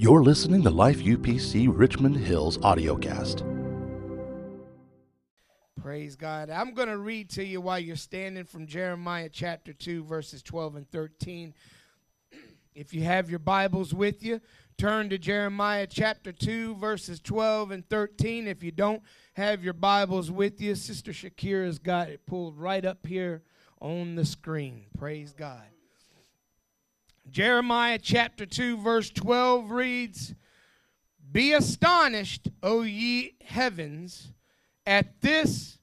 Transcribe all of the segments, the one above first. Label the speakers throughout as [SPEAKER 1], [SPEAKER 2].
[SPEAKER 1] You're listening to Life UPC Richmond Hill's audiocast.
[SPEAKER 2] Praise God. I'm going to read to you while you're standing from Jeremiah chapter 2, verses 12 and 13. If you have your Bibles with you, turn to Jeremiah chapter 2, verses 12 and 13. If you don't have your Bibles with you, Sister Shakira's got it pulled right up here on the screen. Praise God. Jeremiah chapter 2, verse 12 reads Be astonished, O ye heavens, at this,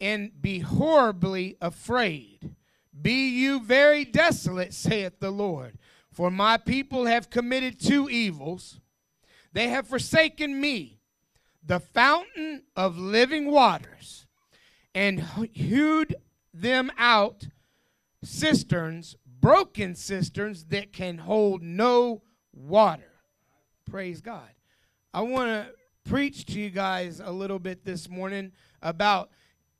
[SPEAKER 2] and be horribly afraid. Be you very desolate, saith the Lord. For my people have committed two evils. They have forsaken me, the fountain of living waters, and hewed them out cisterns, broken cisterns that can hold no water. Praise God. I want to preach to you guys a little bit this morning about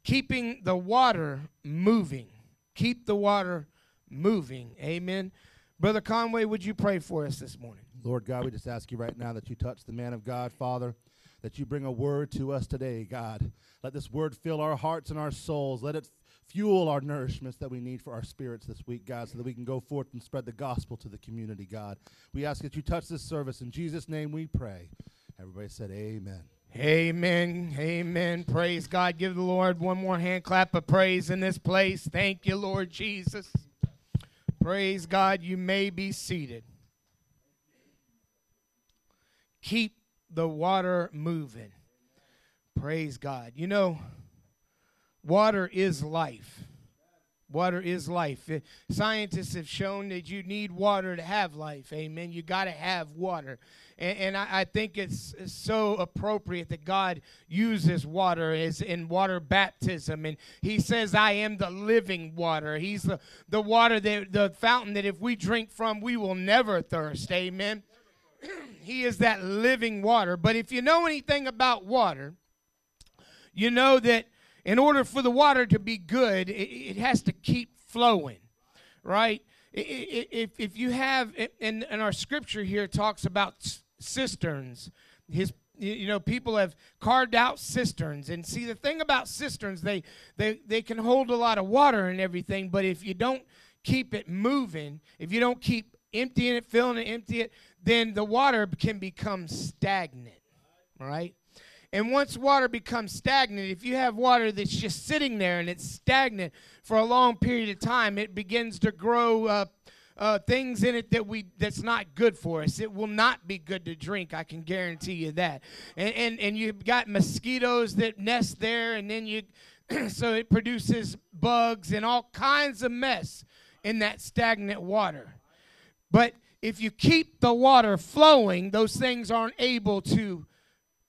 [SPEAKER 2] keeping the water moving. Keep the water moving. Amen. Brother Conway, would you pray for us this morning?
[SPEAKER 3] Lord God, we just ask you right now that you touch the man of God, Father, that you bring a word to us today, God. Let this word fill our hearts and our souls. Let it fuel our nourishments that we need for our spirits this week, God, so that we can go forth and spread the gospel to the community, God. We ask that you touch this service. In Jesus' name we pray. Everybody said, Amen.
[SPEAKER 2] Amen. Amen. Praise God. Give the Lord one more hand clap of praise in this place. Thank you, Lord Jesus. Praise God. You may be seated. Keep the water moving. Praise God. You know, water is life. Water is life. Eh, scientists have shown that you need water to have life. Amen. You got to have water. And, and I, I, think it's, it's, so appropriate that God uses water as in water baptism. And He says, I am the living water. He's the, the water, that, the fountain that if we drink from, we will never thirst. Amen. he is that living water. But if you know anything about water, you know that in order for the water to be good, it, it has to keep flowing, right? If, if you have, and, and our scripture here talks about cisterns, his you know people have carved out cisterns. And see the thing about cisterns they they they can hold a lot of water and everything but if you don't keep it moving if you don't keep emptying it filling it empty it then the water can become stagnant right and once water becomes stagnant, if you have water that's just sitting there and it's stagnant for a long period of time, it begins to grow uh, uh, things in it that we that's not good for us. It will not be good to drink. I can guarantee you that. And and, and you've got mosquitoes that nest there, and then you so it produces bugs and all kinds of mess in that stagnant water. But if you keep the water flowing, those things aren't able to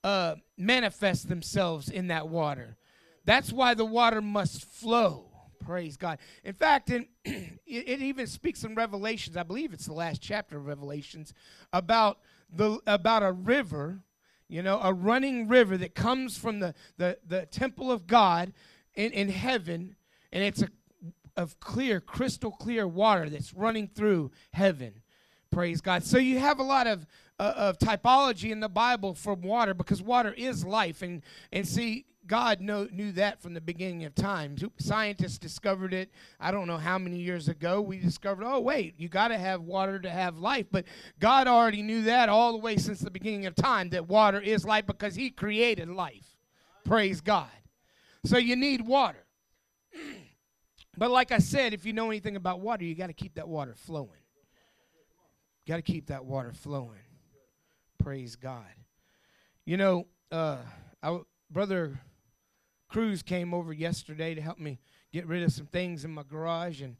[SPEAKER 2] uh, manifest themselves in that water. That's why the water must flow. Praise God. In fact, in, it, it even speaks in Revelations. I believe it's the last chapter of Revelations about the about a river, you know, a running river that comes from the the, the temple of God in, in heaven, and it's a of clear, crystal clear water that's running through heaven. Praise God. So you have a lot of uh, of typology in the Bible from water because water is life. And, and see, God know, knew that from the beginning of time. Scientists discovered it, I don't know how many years ago. We discovered, oh, wait, you got to have water to have life. But God already knew that all the way since the beginning of time that water is life because He created life. Praise God. So you need water. but like I said, if you know anything about water, you got to keep that water flowing. Got to keep that water flowing. Praise God. You know, uh, I, Brother Cruz came over yesterday to help me get rid of some things in my garage, and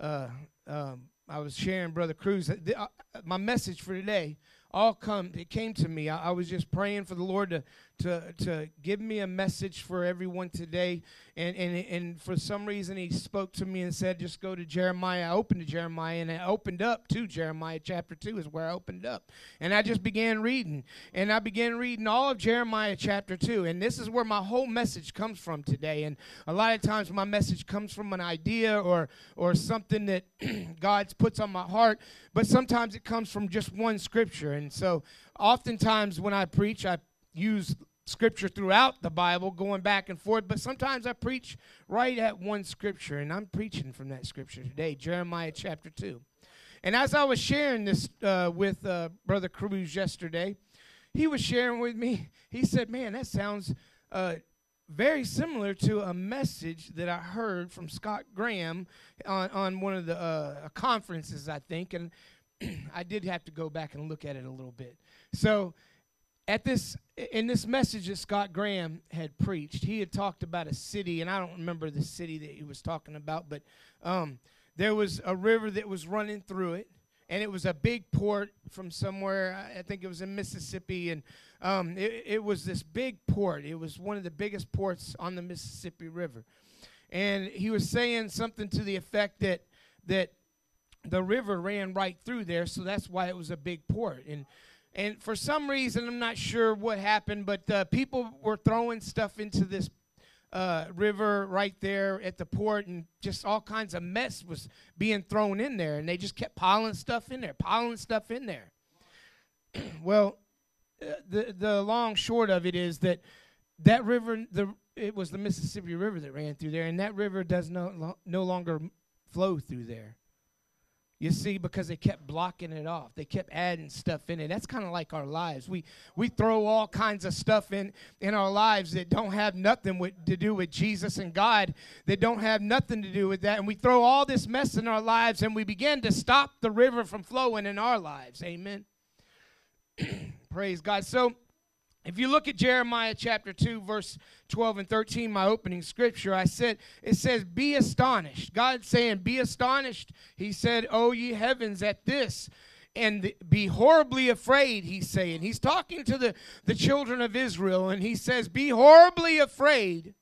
[SPEAKER 2] uh, um, I was sharing Brother Cruz. Uh, uh, my message for today all come it came to me I, I, was just praying for the lord to to to give me a message for everyone today. And and and for some reason he spoke to me and said just go to jeremiah. I opened to jeremiah and i opened up to jeremiah chapter 2 is where i opened up. And i just began reading. And i began reading all of jeremiah chapter 2 and this is where my whole message comes from today. And a lot of times my message comes from an idea or or something that god puts on my heart. But sometimes it comes from just one scripture. And And so, oftentimes when I preach, I use scripture throughout the Bible, going back and forth, but sometimes I preach right at one scripture, and I'm preaching from that scripture today, Jeremiah chapter 2. And as I was sharing this uh, with uh, Brother Cruz yesterday, he was sharing with me, he said, Man, that sounds uh, very similar to a message that I heard from Scott Graham on, on one of the uh, conferences, I think. And I did have to go back and look at it a little bit. So, at this in this message that Scott Graham had preached, he had talked about a city, and I don't remember the city that he was talking about, but um, there was a river that was running through it, and it was a big port from somewhere. I think it was in Mississippi, and um, it, it was this big port. It was one of the biggest ports on the Mississippi River, and he was saying something to the effect that that the river ran right through there, so that's why it was a big port. And and for some reason, I'm not sure what happened, but uh, people were throwing stuff into this uh, river right there at the port, and just all kinds of mess was being thrown in there, and they just kept piling stuff in there, piling stuff in there. well, uh, the the long short of it is that that river, the it was the Mississippi River that ran through there, and that river does no no longer flow through there. You see, because they kept blocking it off. They kept adding stuff in it. That's kind of like our lives. We we throw all kinds of stuff in in our lives that don't have nothing with, to do with Jesus and God. That don't have nothing to do with that. And we throw all this mess in our lives and we begin to stop the river from flowing in our lives. Amen. Praise God. So if you look at Jeremiah chapter 2, verse 12 and 13, my opening scripture, I said, it says, Be astonished. God saying, Be astonished. He said, Oh, ye heavens, at this. And be horribly afraid, he's saying. He's talking to the, the children of Israel, and he says, Be horribly afraid,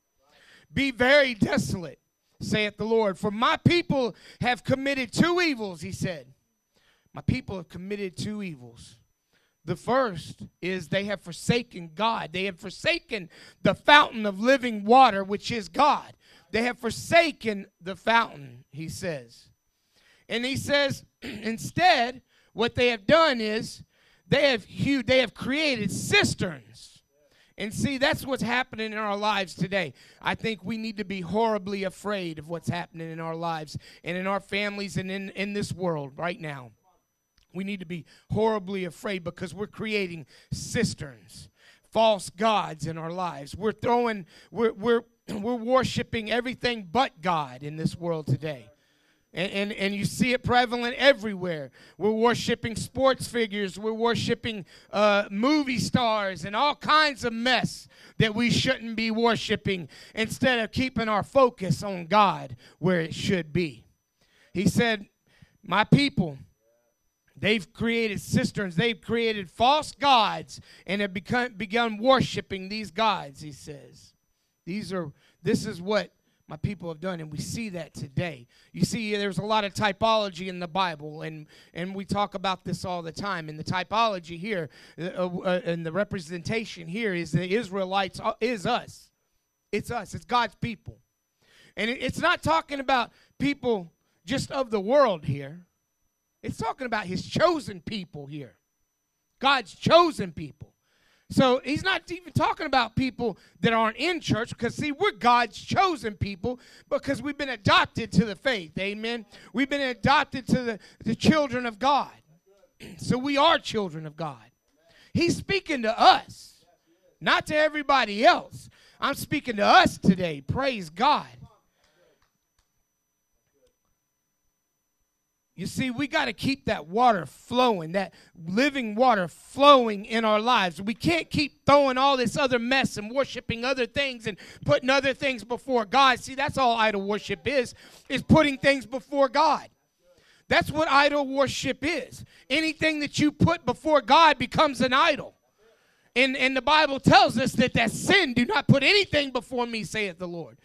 [SPEAKER 2] be very desolate, saith the Lord. For my people have committed two evils, he said. My people have committed two evils. The first is they have forsaken God. They have forsaken the fountain of living water, which is God. They have forsaken the fountain, he says. And he says, instead, what they have done is they have hewed, they have created cisterns. And see, that's what's happening in our lives today. I think we need to be horribly afraid of what's happening in our lives and in our families and in, in this world right now. We need to be horribly afraid because we're creating cisterns, false gods in our lives. We're throwing, we're, we're, we're worshiping everything but God in this world today. And, and, and you see it prevalent everywhere. We're worshiping sports figures, we're worshiping uh, movie stars, and all kinds of mess that we shouldn't be worshiping instead of keeping our focus on God where it should be. He said, My people, They've created cisterns. They've created false gods and have become, begun worshiping these gods, he says. These are, this is what my people have done, and we see that today. You see, there's a lot of typology in the Bible, and, and we talk about this all the time. And the typology here, uh, uh, and the representation here is the Israelites uh, is us. It's us, it's God's people. And it, it's not talking about people just of the world here. It's talking about his chosen people here. God's chosen people. So he's not even talking about people that aren't in church because, see, we're God's chosen people because we've been adopted to the faith. Amen. We've been adopted to the, the children of God. So we are children of God. He's speaking to us, not to everybody else. I'm speaking to us today. Praise God. You see, we got to keep that water flowing, that living water flowing in our lives. We can't keep throwing all this other mess and worshiping other things and putting other things before God. See, that's all idol worship is, is putting things before God. That's what idol worship is. Anything that you put before God becomes an idol. And, and the Bible tells us that that sin, do not put anything before me, saith the Lord.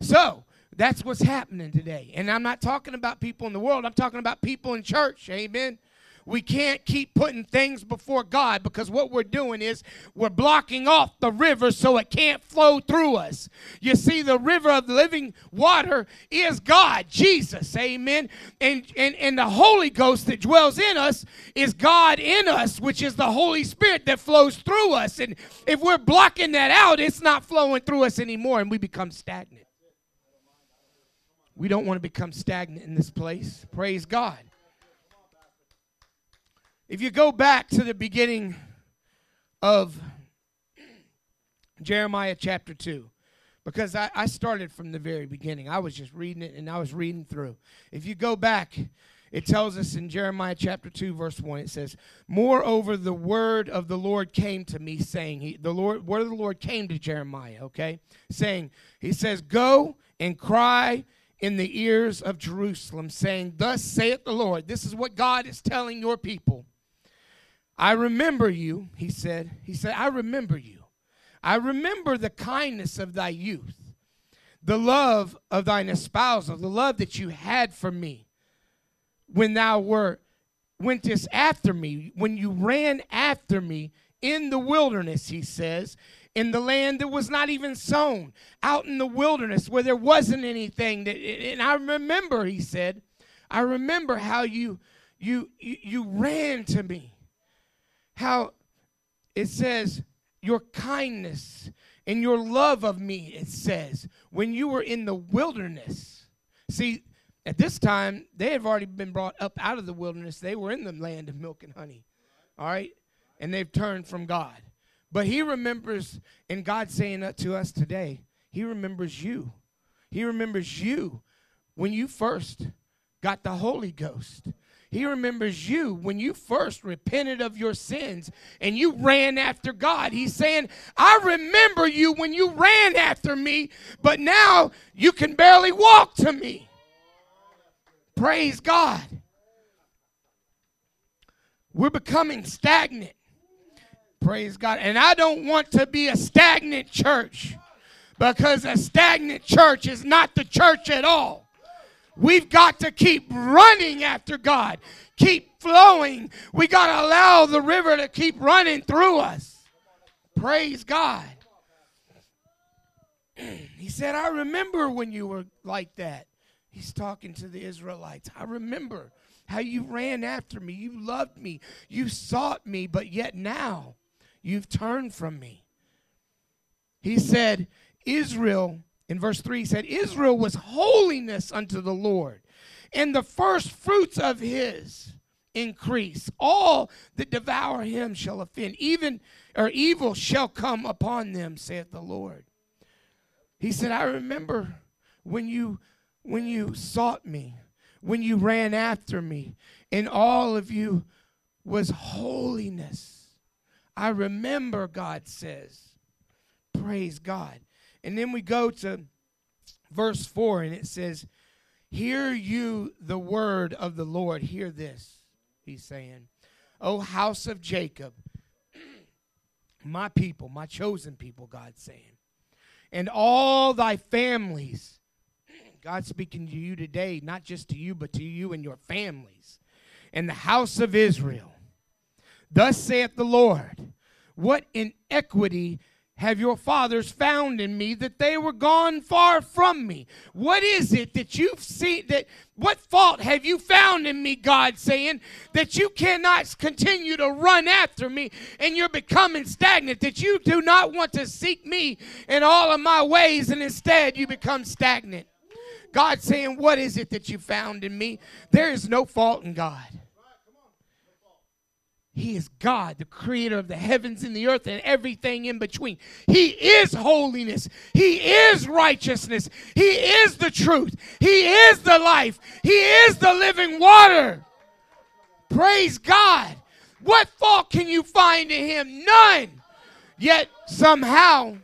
[SPEAKER 2] So, that's what's happening today. And I'm not talking about people in the world, I'm talking about people in church. Amen. we can't keep putting things before God because what we're doing is we're blocking off the river so it can't flow through us. You see, the river of living water is God, Jesus, amen. And, and, and the Holy Ghost that dwells in us is God in us, which is the Holy Spirit that flows through us. And if we're blocking that out, it's not flowing through us anymore and we become stagnant. We don't want to become stagnant in this place. Praise God. If you go back to the beginning of Jeremiah chapter 2, because I, I, started from the very beginning, I was just reading it and I was reading through. If you go back, it tells us in Jeremiah chapter 2, verse 1, it says, Moreover, the word of the Lord came to me, saying, he, The Lord, word of the Lord came to Jeremiah, okay? Saying, He says, Go and cry in the ears of Jerusalem, saying, Thus saith the Lord. This is what God is telling your people. I remember you, he said. He said, I remember you. I remember the kindness of thy youth, the love of thine espousal, the love that you had for me when thou were wentest after me, when you ran after me in the wilderness, he says, in the land that was not even sown, out in the wilderness where there wasn't anything that and I remember, he said, I remember how you you you, you ran to me how it says, Your kindness and your love of me, it says, when you were in the wilderness. See, at this time, they have already been brought up out of the wilderness. They were in the land of milk and honey. All right? And they've turned from God. But he remembers, and God saying that to us today, he remembers you. He remembers you when you first got the Holy Ghost. He remembers you when you first repented of your sins and you ran after God. He's saying, I remember you when you ran after me, but now you can barely walk to me. Praise God. We're becoming stagnant. Praise God. And I don't want to be a stagnant church because a stagnant church is not the church at all. We've got to keep running after God, keep flowing. We got to allow the river to keep running through us. Praise God. He said, I remember when you were like that. He's talking to the Israelites. I remember how you ran after me. You loved me. You sought me, but yet now you've turned from me. He said, Israel in verse 3 he said, Israel was holiness unto the Lord, and the first fruits of his increase. All that devour him shall offend, even or evil shall come upon them, saith the Lord. He said, I remember when you when you sought me, when you ran after me, and all of you was holiness. I remember, God says. Praise God. And then we go to verse 4, and it says, Hear you the word of the Lord. Hear this, he's saying. O house of Jacob, my people, my chosen people, God's saying. And all thy families, God's speaking to you today, not just to you, but to you and your families. And the house of Israel. Thus saith the Lord, what inequity have your fathers found in me that they were gone far from me? What is it that you've seen that what fault have you found in me, God saying, that you cannot continue to run after me and you're becoming stagnant, that you do not want to seek me in all of my ways and instead you become stagnant? God saying, What is it that you found in me? There is no fault in God. He is God, the creator of the heavens and the earth and everything in between. He is holiness. He is righteousness. He is the truth. He is the life. He is the living water. Praise God. What fault can you find in him? None. Yet somehow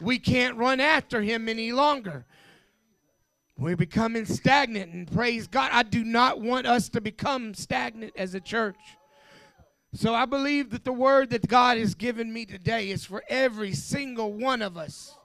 [SPEAKER 2] we can't run after him any longer. We're becoming stagnant, and praise God. I do not want us to become stagnant as a church. So I believe that the word that God has given me today is for every single one of us.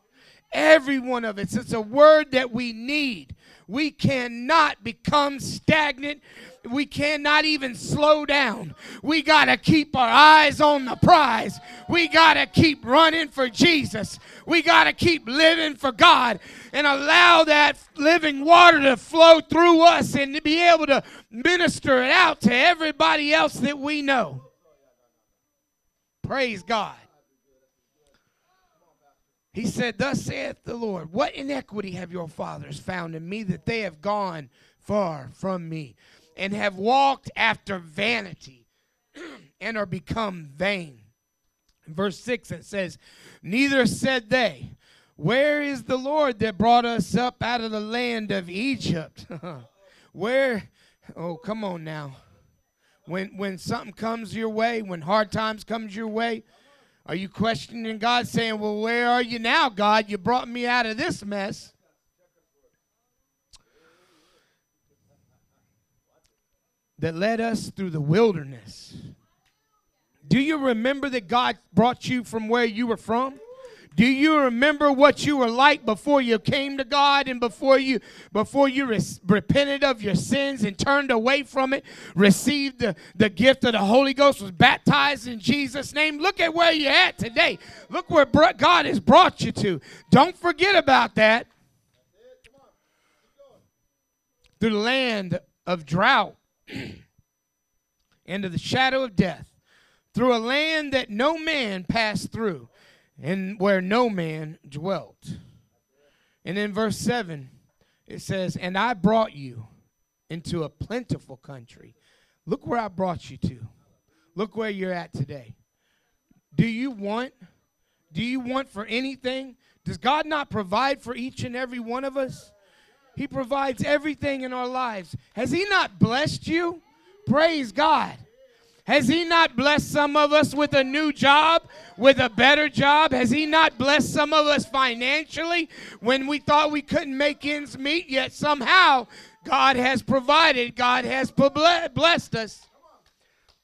[SPEAKER 2] Every one of us. It's a word that we need. We cannot become stagnant. We cannot even slow down. We got to keep our eyes on the prize. We got to keep running for Jesus. We got to keep living for God and allow that living water to flow through us and to be able to minister it out to everybody else that we know. Praise God. He said, Thus saith the Lord, What iniquity have your fathers found in me that they have gone far from me and have walked after vanity and are become vain? In verse 6 it says, Neither said they, Where is the Lord that brought us up out of the land of Egypt? Where, oh, come on now. When, when something comes your way, when hard times comes your way, are you questioning God, saying, Well, where are you now, God? You brought me out of this mess. That led us through the wilderness. Do you remember that God brought you from where you were from? Do you remember what you were like before you came to God and before you before you repented of your sins and turned away from it, received the, the gift of the Holy Ghost, was baptized in Jesus' name? Look at where you're at today. Look where God has brought you to. Don't forget about that. Through the land of drought of the shadow of death, through a land that no man passed through and where no man dwelt. And in verse 7, it says, And I brought you into a plentiful country. Look where I brought you to. Look where you're at today. Do you want? Do you want for anything? Does God not provide for each and every one of us? He provides everything in our lives. Has He not blessed you? Praise God. Has He not blessed some of us with a new job, with a better job? Has He not blessed some of us financially when we thought we couldn't make ends meet? Yet somehow God has provided, God has blessed us.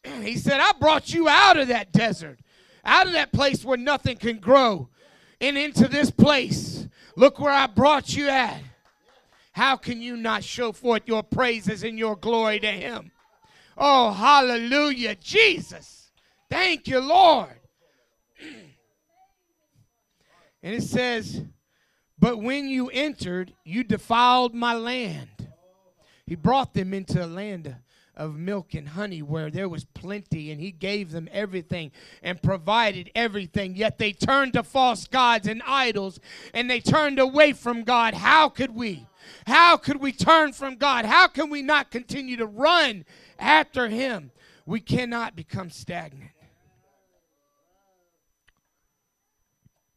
[SPEAKER 2] He said, I brought you out of that desert, out of that place where nothing can grow, and into this place. Look where I brought you at. How can you not show forth your praises and your glory to Him? Oh, hallelujah. Jesus. Thank you, Lord. And it says, But when you entered, you defiled my land. He brought them into a land of milk and honey where there was plenty, and He gave them everything and provided everything. Yet they turned to false gods and idols, and they turned away from God. How could we? How could we turn from God? How can we not continue to run after Him, we cannot become stagnant.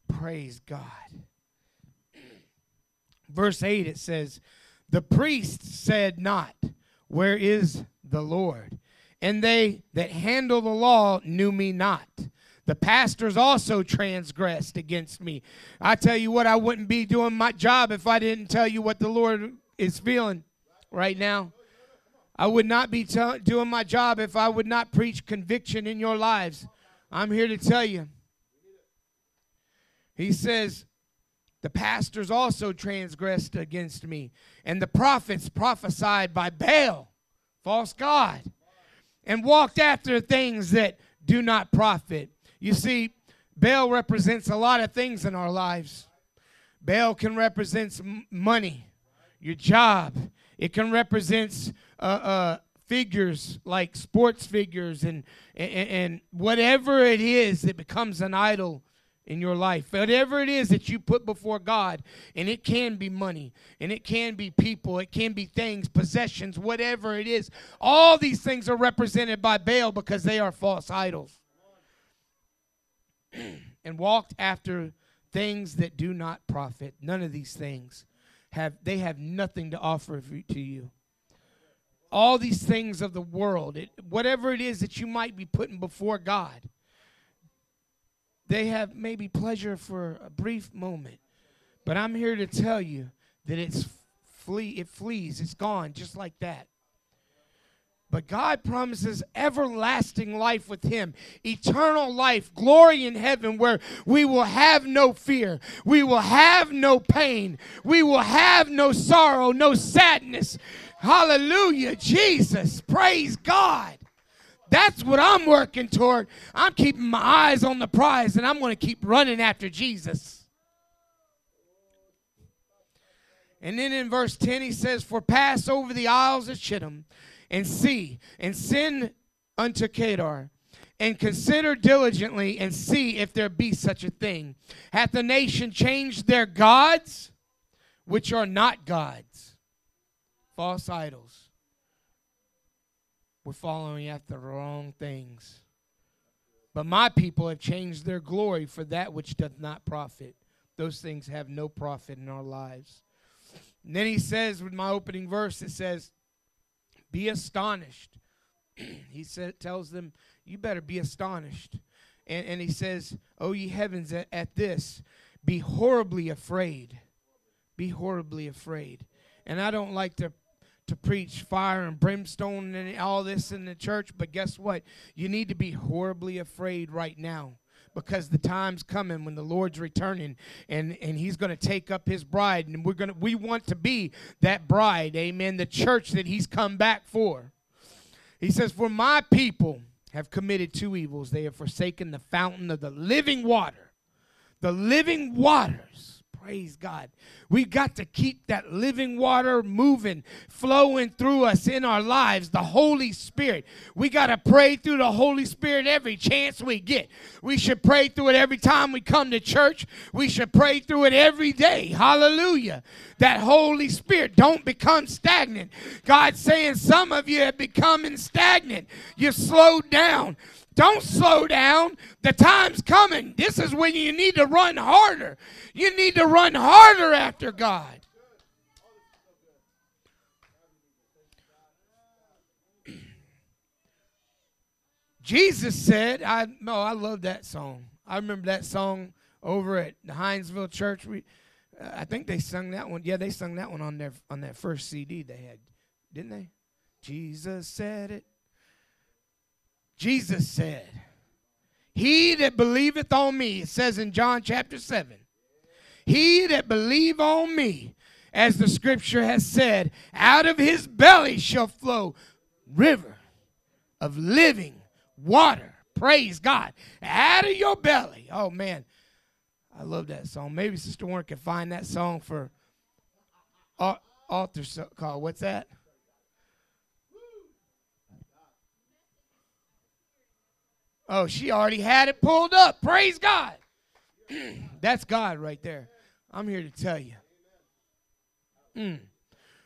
[SPEAKER 2] Praise God. Verse 8 it says, The priest said not, Where is the Lord? And they that handle the law knew me not. The pastors also transgressed against me. I tell you what, I wouldn't be doing my job if I didn't tell you what the Lord is feeling right now. I would not be t- doing my job if I would not preach conviction in your lives. I'm here to tell you. He says, The pastors also transgressed against me, and the prophets prophesied by Baal, false God, and walked after things that do not profit. You see, Baal represents a lot of things in our lives. Baal can represent money, your job, it can represent uh, uh, figures like sports figures and, and, and whatever it is that becomes an idol in your life. Whatever it is that you put before God, and it can be money, and it can be people, it can be things, possessions, whatever it is. All these things are represented by Baal because they are false idols. And walked after things that do not profit. None of these things have they have nothing to offer to you all these things of the world, it, whatever it is that you might be putting before God, they have maybe pleasure for a brief moment. But I'm here to tell you that it's flee, it flees, it's gone just like that. But God promises everlasting life with Him, eternal life, glory in heaven where we will have no fear, we will have no pain, we will have no sorrow, no sadness. Hallelujah, Jesus. Praise God. That's what I'm working toward. I'm keeping my eyes on the prize and I'm going to keep running after Jesus. And then in verse 10, he says, For pass over the isles of Chittim and see and send unto Kedar and consider diligently and see if there be such a thing. Hath the nation changed their gods, which are not gods, false idols? We're following after the wrong things. But my people have changed their glory for that which doth not profit. Those things have no profit in our lives. And then he says, with my opening verse, it says, Be astonished. he said, tells them, You better be astonished. And, and he says, Oh, ye heavens, at, at this, be horribly afraid. Be horribly afraid. And I don't like to to preach fire and brimstone and all this in the church, but guess what? You need to be horribly afraid right now because the time's coming when the Lord's returning and, and he's going to take up his bride and we're going to we want to be that bride. Amen. The church that he's come back for. He says, "For my people have committed two evils. They have forsaken the fountain of the living water. The living waters Praise God. We got to keep that living water moving, flowing through us in our lives, the Holy Spirit. We got to pray through the Holy Spirit every chance we get. We should pray through it every time we come to church. We should pray through it every day. Hallelujah. That Holy Spirit don't become stagnant. God's saying some of you have becoming stagnant. You slowed down. Don't slow down. The time's coming. This is when you need to run harder. You need to run harder after God. Jesus said, I no, I love that song. I remember that song over at the Hinesville Church. We, uh, I think they sung that one. Yeah, they sung that one on their on that first CD they had, didn't they? Jesus said it. Jesus said, He that believeth on me, it says in John chapter 7, he that believe on me, as the scripture has said, out of his belly shall flow river of living water. Praise God. Out of your belly. Oh man. I love that song. Maybe Sister Warner can find that song for altar call. What's that? Oh, she already had it pulled up. Praise God. That's God right there. I'm here to tell you. Mm.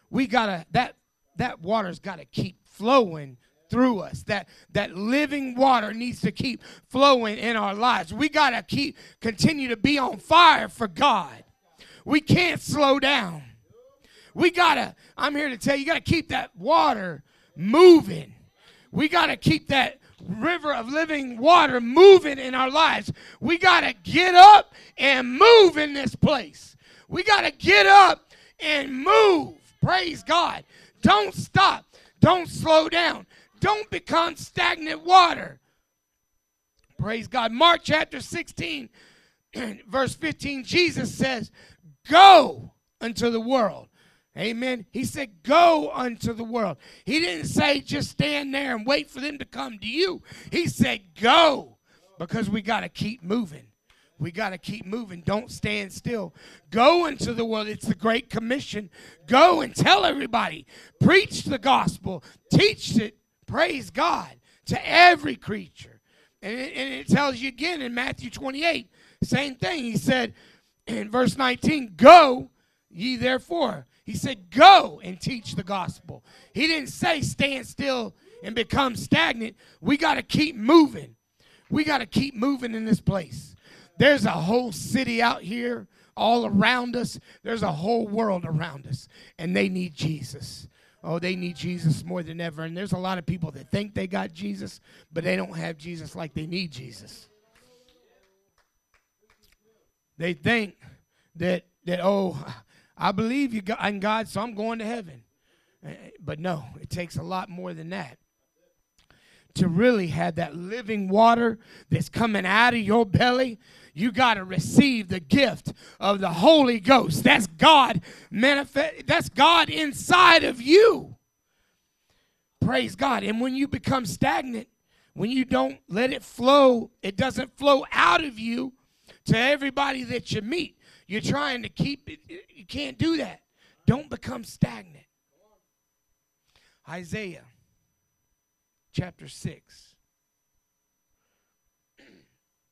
[SPEAKER 2] We gotta that that water's gotta keep flowing through us. That that living water needs to keep flowing in our lives. We gotta keep continue to be on fire for God. We can't slow down. We gotta, I'm here to tell you, you gotta keep that water moving. We gotta keep that river of living water moving in our lives. We got to get up and move in this place. We got to get up and move. Praise God. Don't stop. Don't slow down. Don't become stagnant water. Praise God. Mark chapter 16, verse 15, Jesus says, Go unto the world Amen. He said, Go unto the world. He didn't say just stand there and wait for them to come to you. He said, Go because we got to keep moving. We got to keep moving. Don't stand still. Go into the world. It's the Great Commission. Go and tell everybody. Preach the gospel. Teach it. Praise God to every creature. And it, and it tells you again in Matthew 28, same thing. He said in verse 19, Go ye therefore he said, Go and teach the gospel. He didn't say stand still and become stagnant. We got to keep moving. We got to keep moving in this place. There's a whole city out here all around us, there's a whole world around us, and they need Jesus. Oh, they need Jesus more than ever. And there's a lot of people that think they got Jesus, but they don't have Jesus like they need Jesus. They think that that oh, I believe you in God, so I'm going to heaven. Eh, but no, it takes a lot more than that. to really have that living water that's coming out of your belly, you got to receive the gift of the Holy Ghost. That's God manifest. That's God inside of you. Praise God. And when you become stagnant, when you don't let it flow, it doesn't flow out of you to everybody that you meet. You're trying to keep it. You can't do that. Don't become stagnant. Isaiah chapter 6,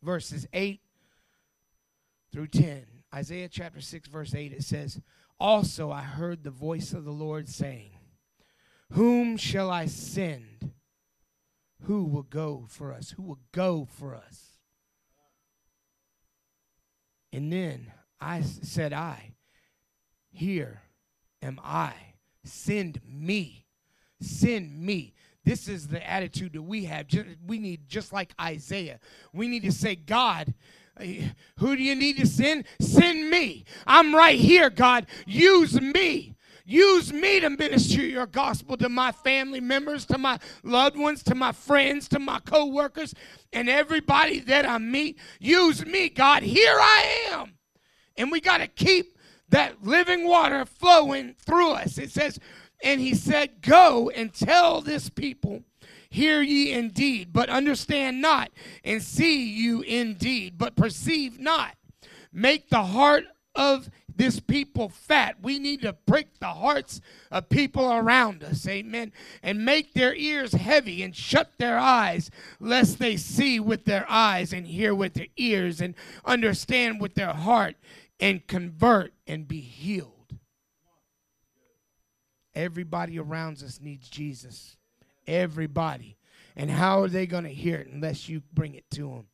[SPEAKER 2] verses 8 through 10. Isaiah chapter 6, verse 8, it says, Also I heard the voice of the Lord saying, Whom shall I send? Who will go for us? Who will go for us? And then I said, I, here am I. Send me. Send me. This is the attitude that we have. We need, just like Isaiah, we need to say, God, eh, who do you need to send? Send me. I'm right here, God. Use me. Use me to minister your gospel to my family members, to my loved ones, to my friends, to my co workers, and everybody that I meet. Use me, God. Here I am. And we got to keep that living water flowing through us. It says, and he said, Go and tell this people, hear ye indeed, but understand not, and see you indeed, but perceive not. Make the heart of this people fat. We need to prick the hearts of people around us, amen, and make their ears heavy and shut their eyes, lest they see with their eyes and hear with their ears and understand with their heart and convert and be healed. Everybody around us needs Jesus. Everybody. And how are they going to hear it unless you bring it to them?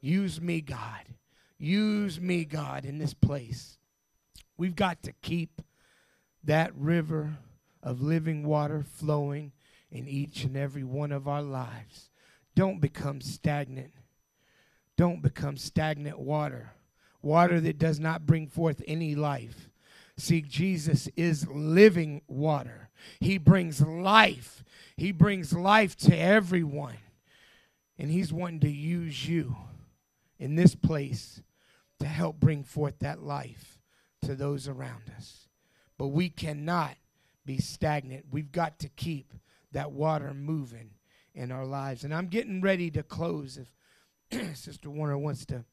[SPEAKER 2] Use me, God. Use me, God, in this place. We've got to keep that river of living water flowing in each and every one of our lives. Don't become stagnant. Don't become stagnant water, water that does not bring forth any life. See, Jesus is living water. He brings life. He brings life to everyone. And He's wanting to use you in this place to help bring forth that life to those around us. But we cannot be stagnant. We've got to keep that water moving in our lives. And I'm getting ready to close. If Sister Warner wants to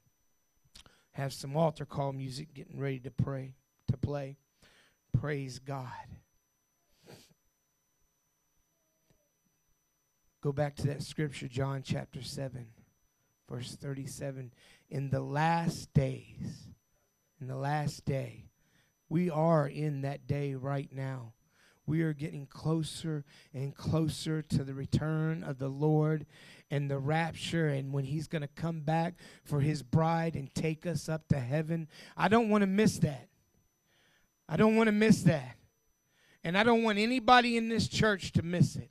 [SPEAKER 2] have some altar call music, getting ready to pray to play. Praise God. Go back to that scripture, John chapter 7, verse 37. In the last days, in the last day, we are in that day right now. We are getting closer and closer to the return of the Lord and the rapture and when he's going to come back for his bride and take us up to heaven. I don't want to miss that. I don't want to miss that. And I don't want anybody in this church to miss it.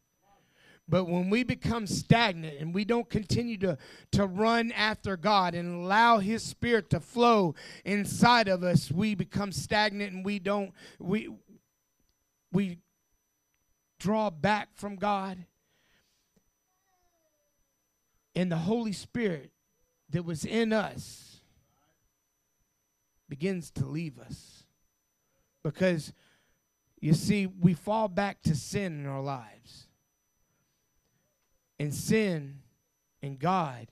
[SPEAKER 2] But when we become stagnant and we don't continue to, to run after God and allow His Spirit to flow inside of us, we become stagnant and we don't we we draw back from God. And the Holy Spirit that was in us begins to leave us. Because you see, we fall back to sin in our lives. And sin and God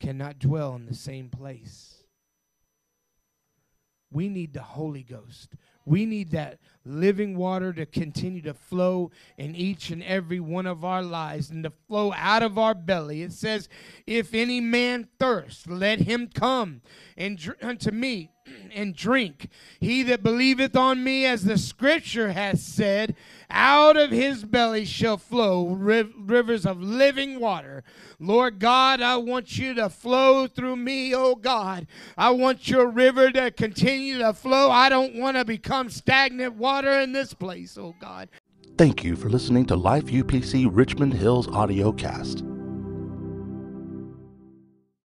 [SPEAKER 2] cannot dwell in the same place. We need the Holy Ghost. We need that living water to continue to flow in each and every one of our lives and to flow out of our belly. It says, If any man thirst, let him come and dr- unto me and drink. He that believeth on me, as the scripture hath said, out of his belly shall flow riv- rivers of living water. Lord God, I want you to flow through me, oh God. I want your river to continue to flow. I don't want to become stagnant water in this place, oh God.
[SPEAKER 1] Thank you for listening to Life UPC Richmond Hill's audio cast.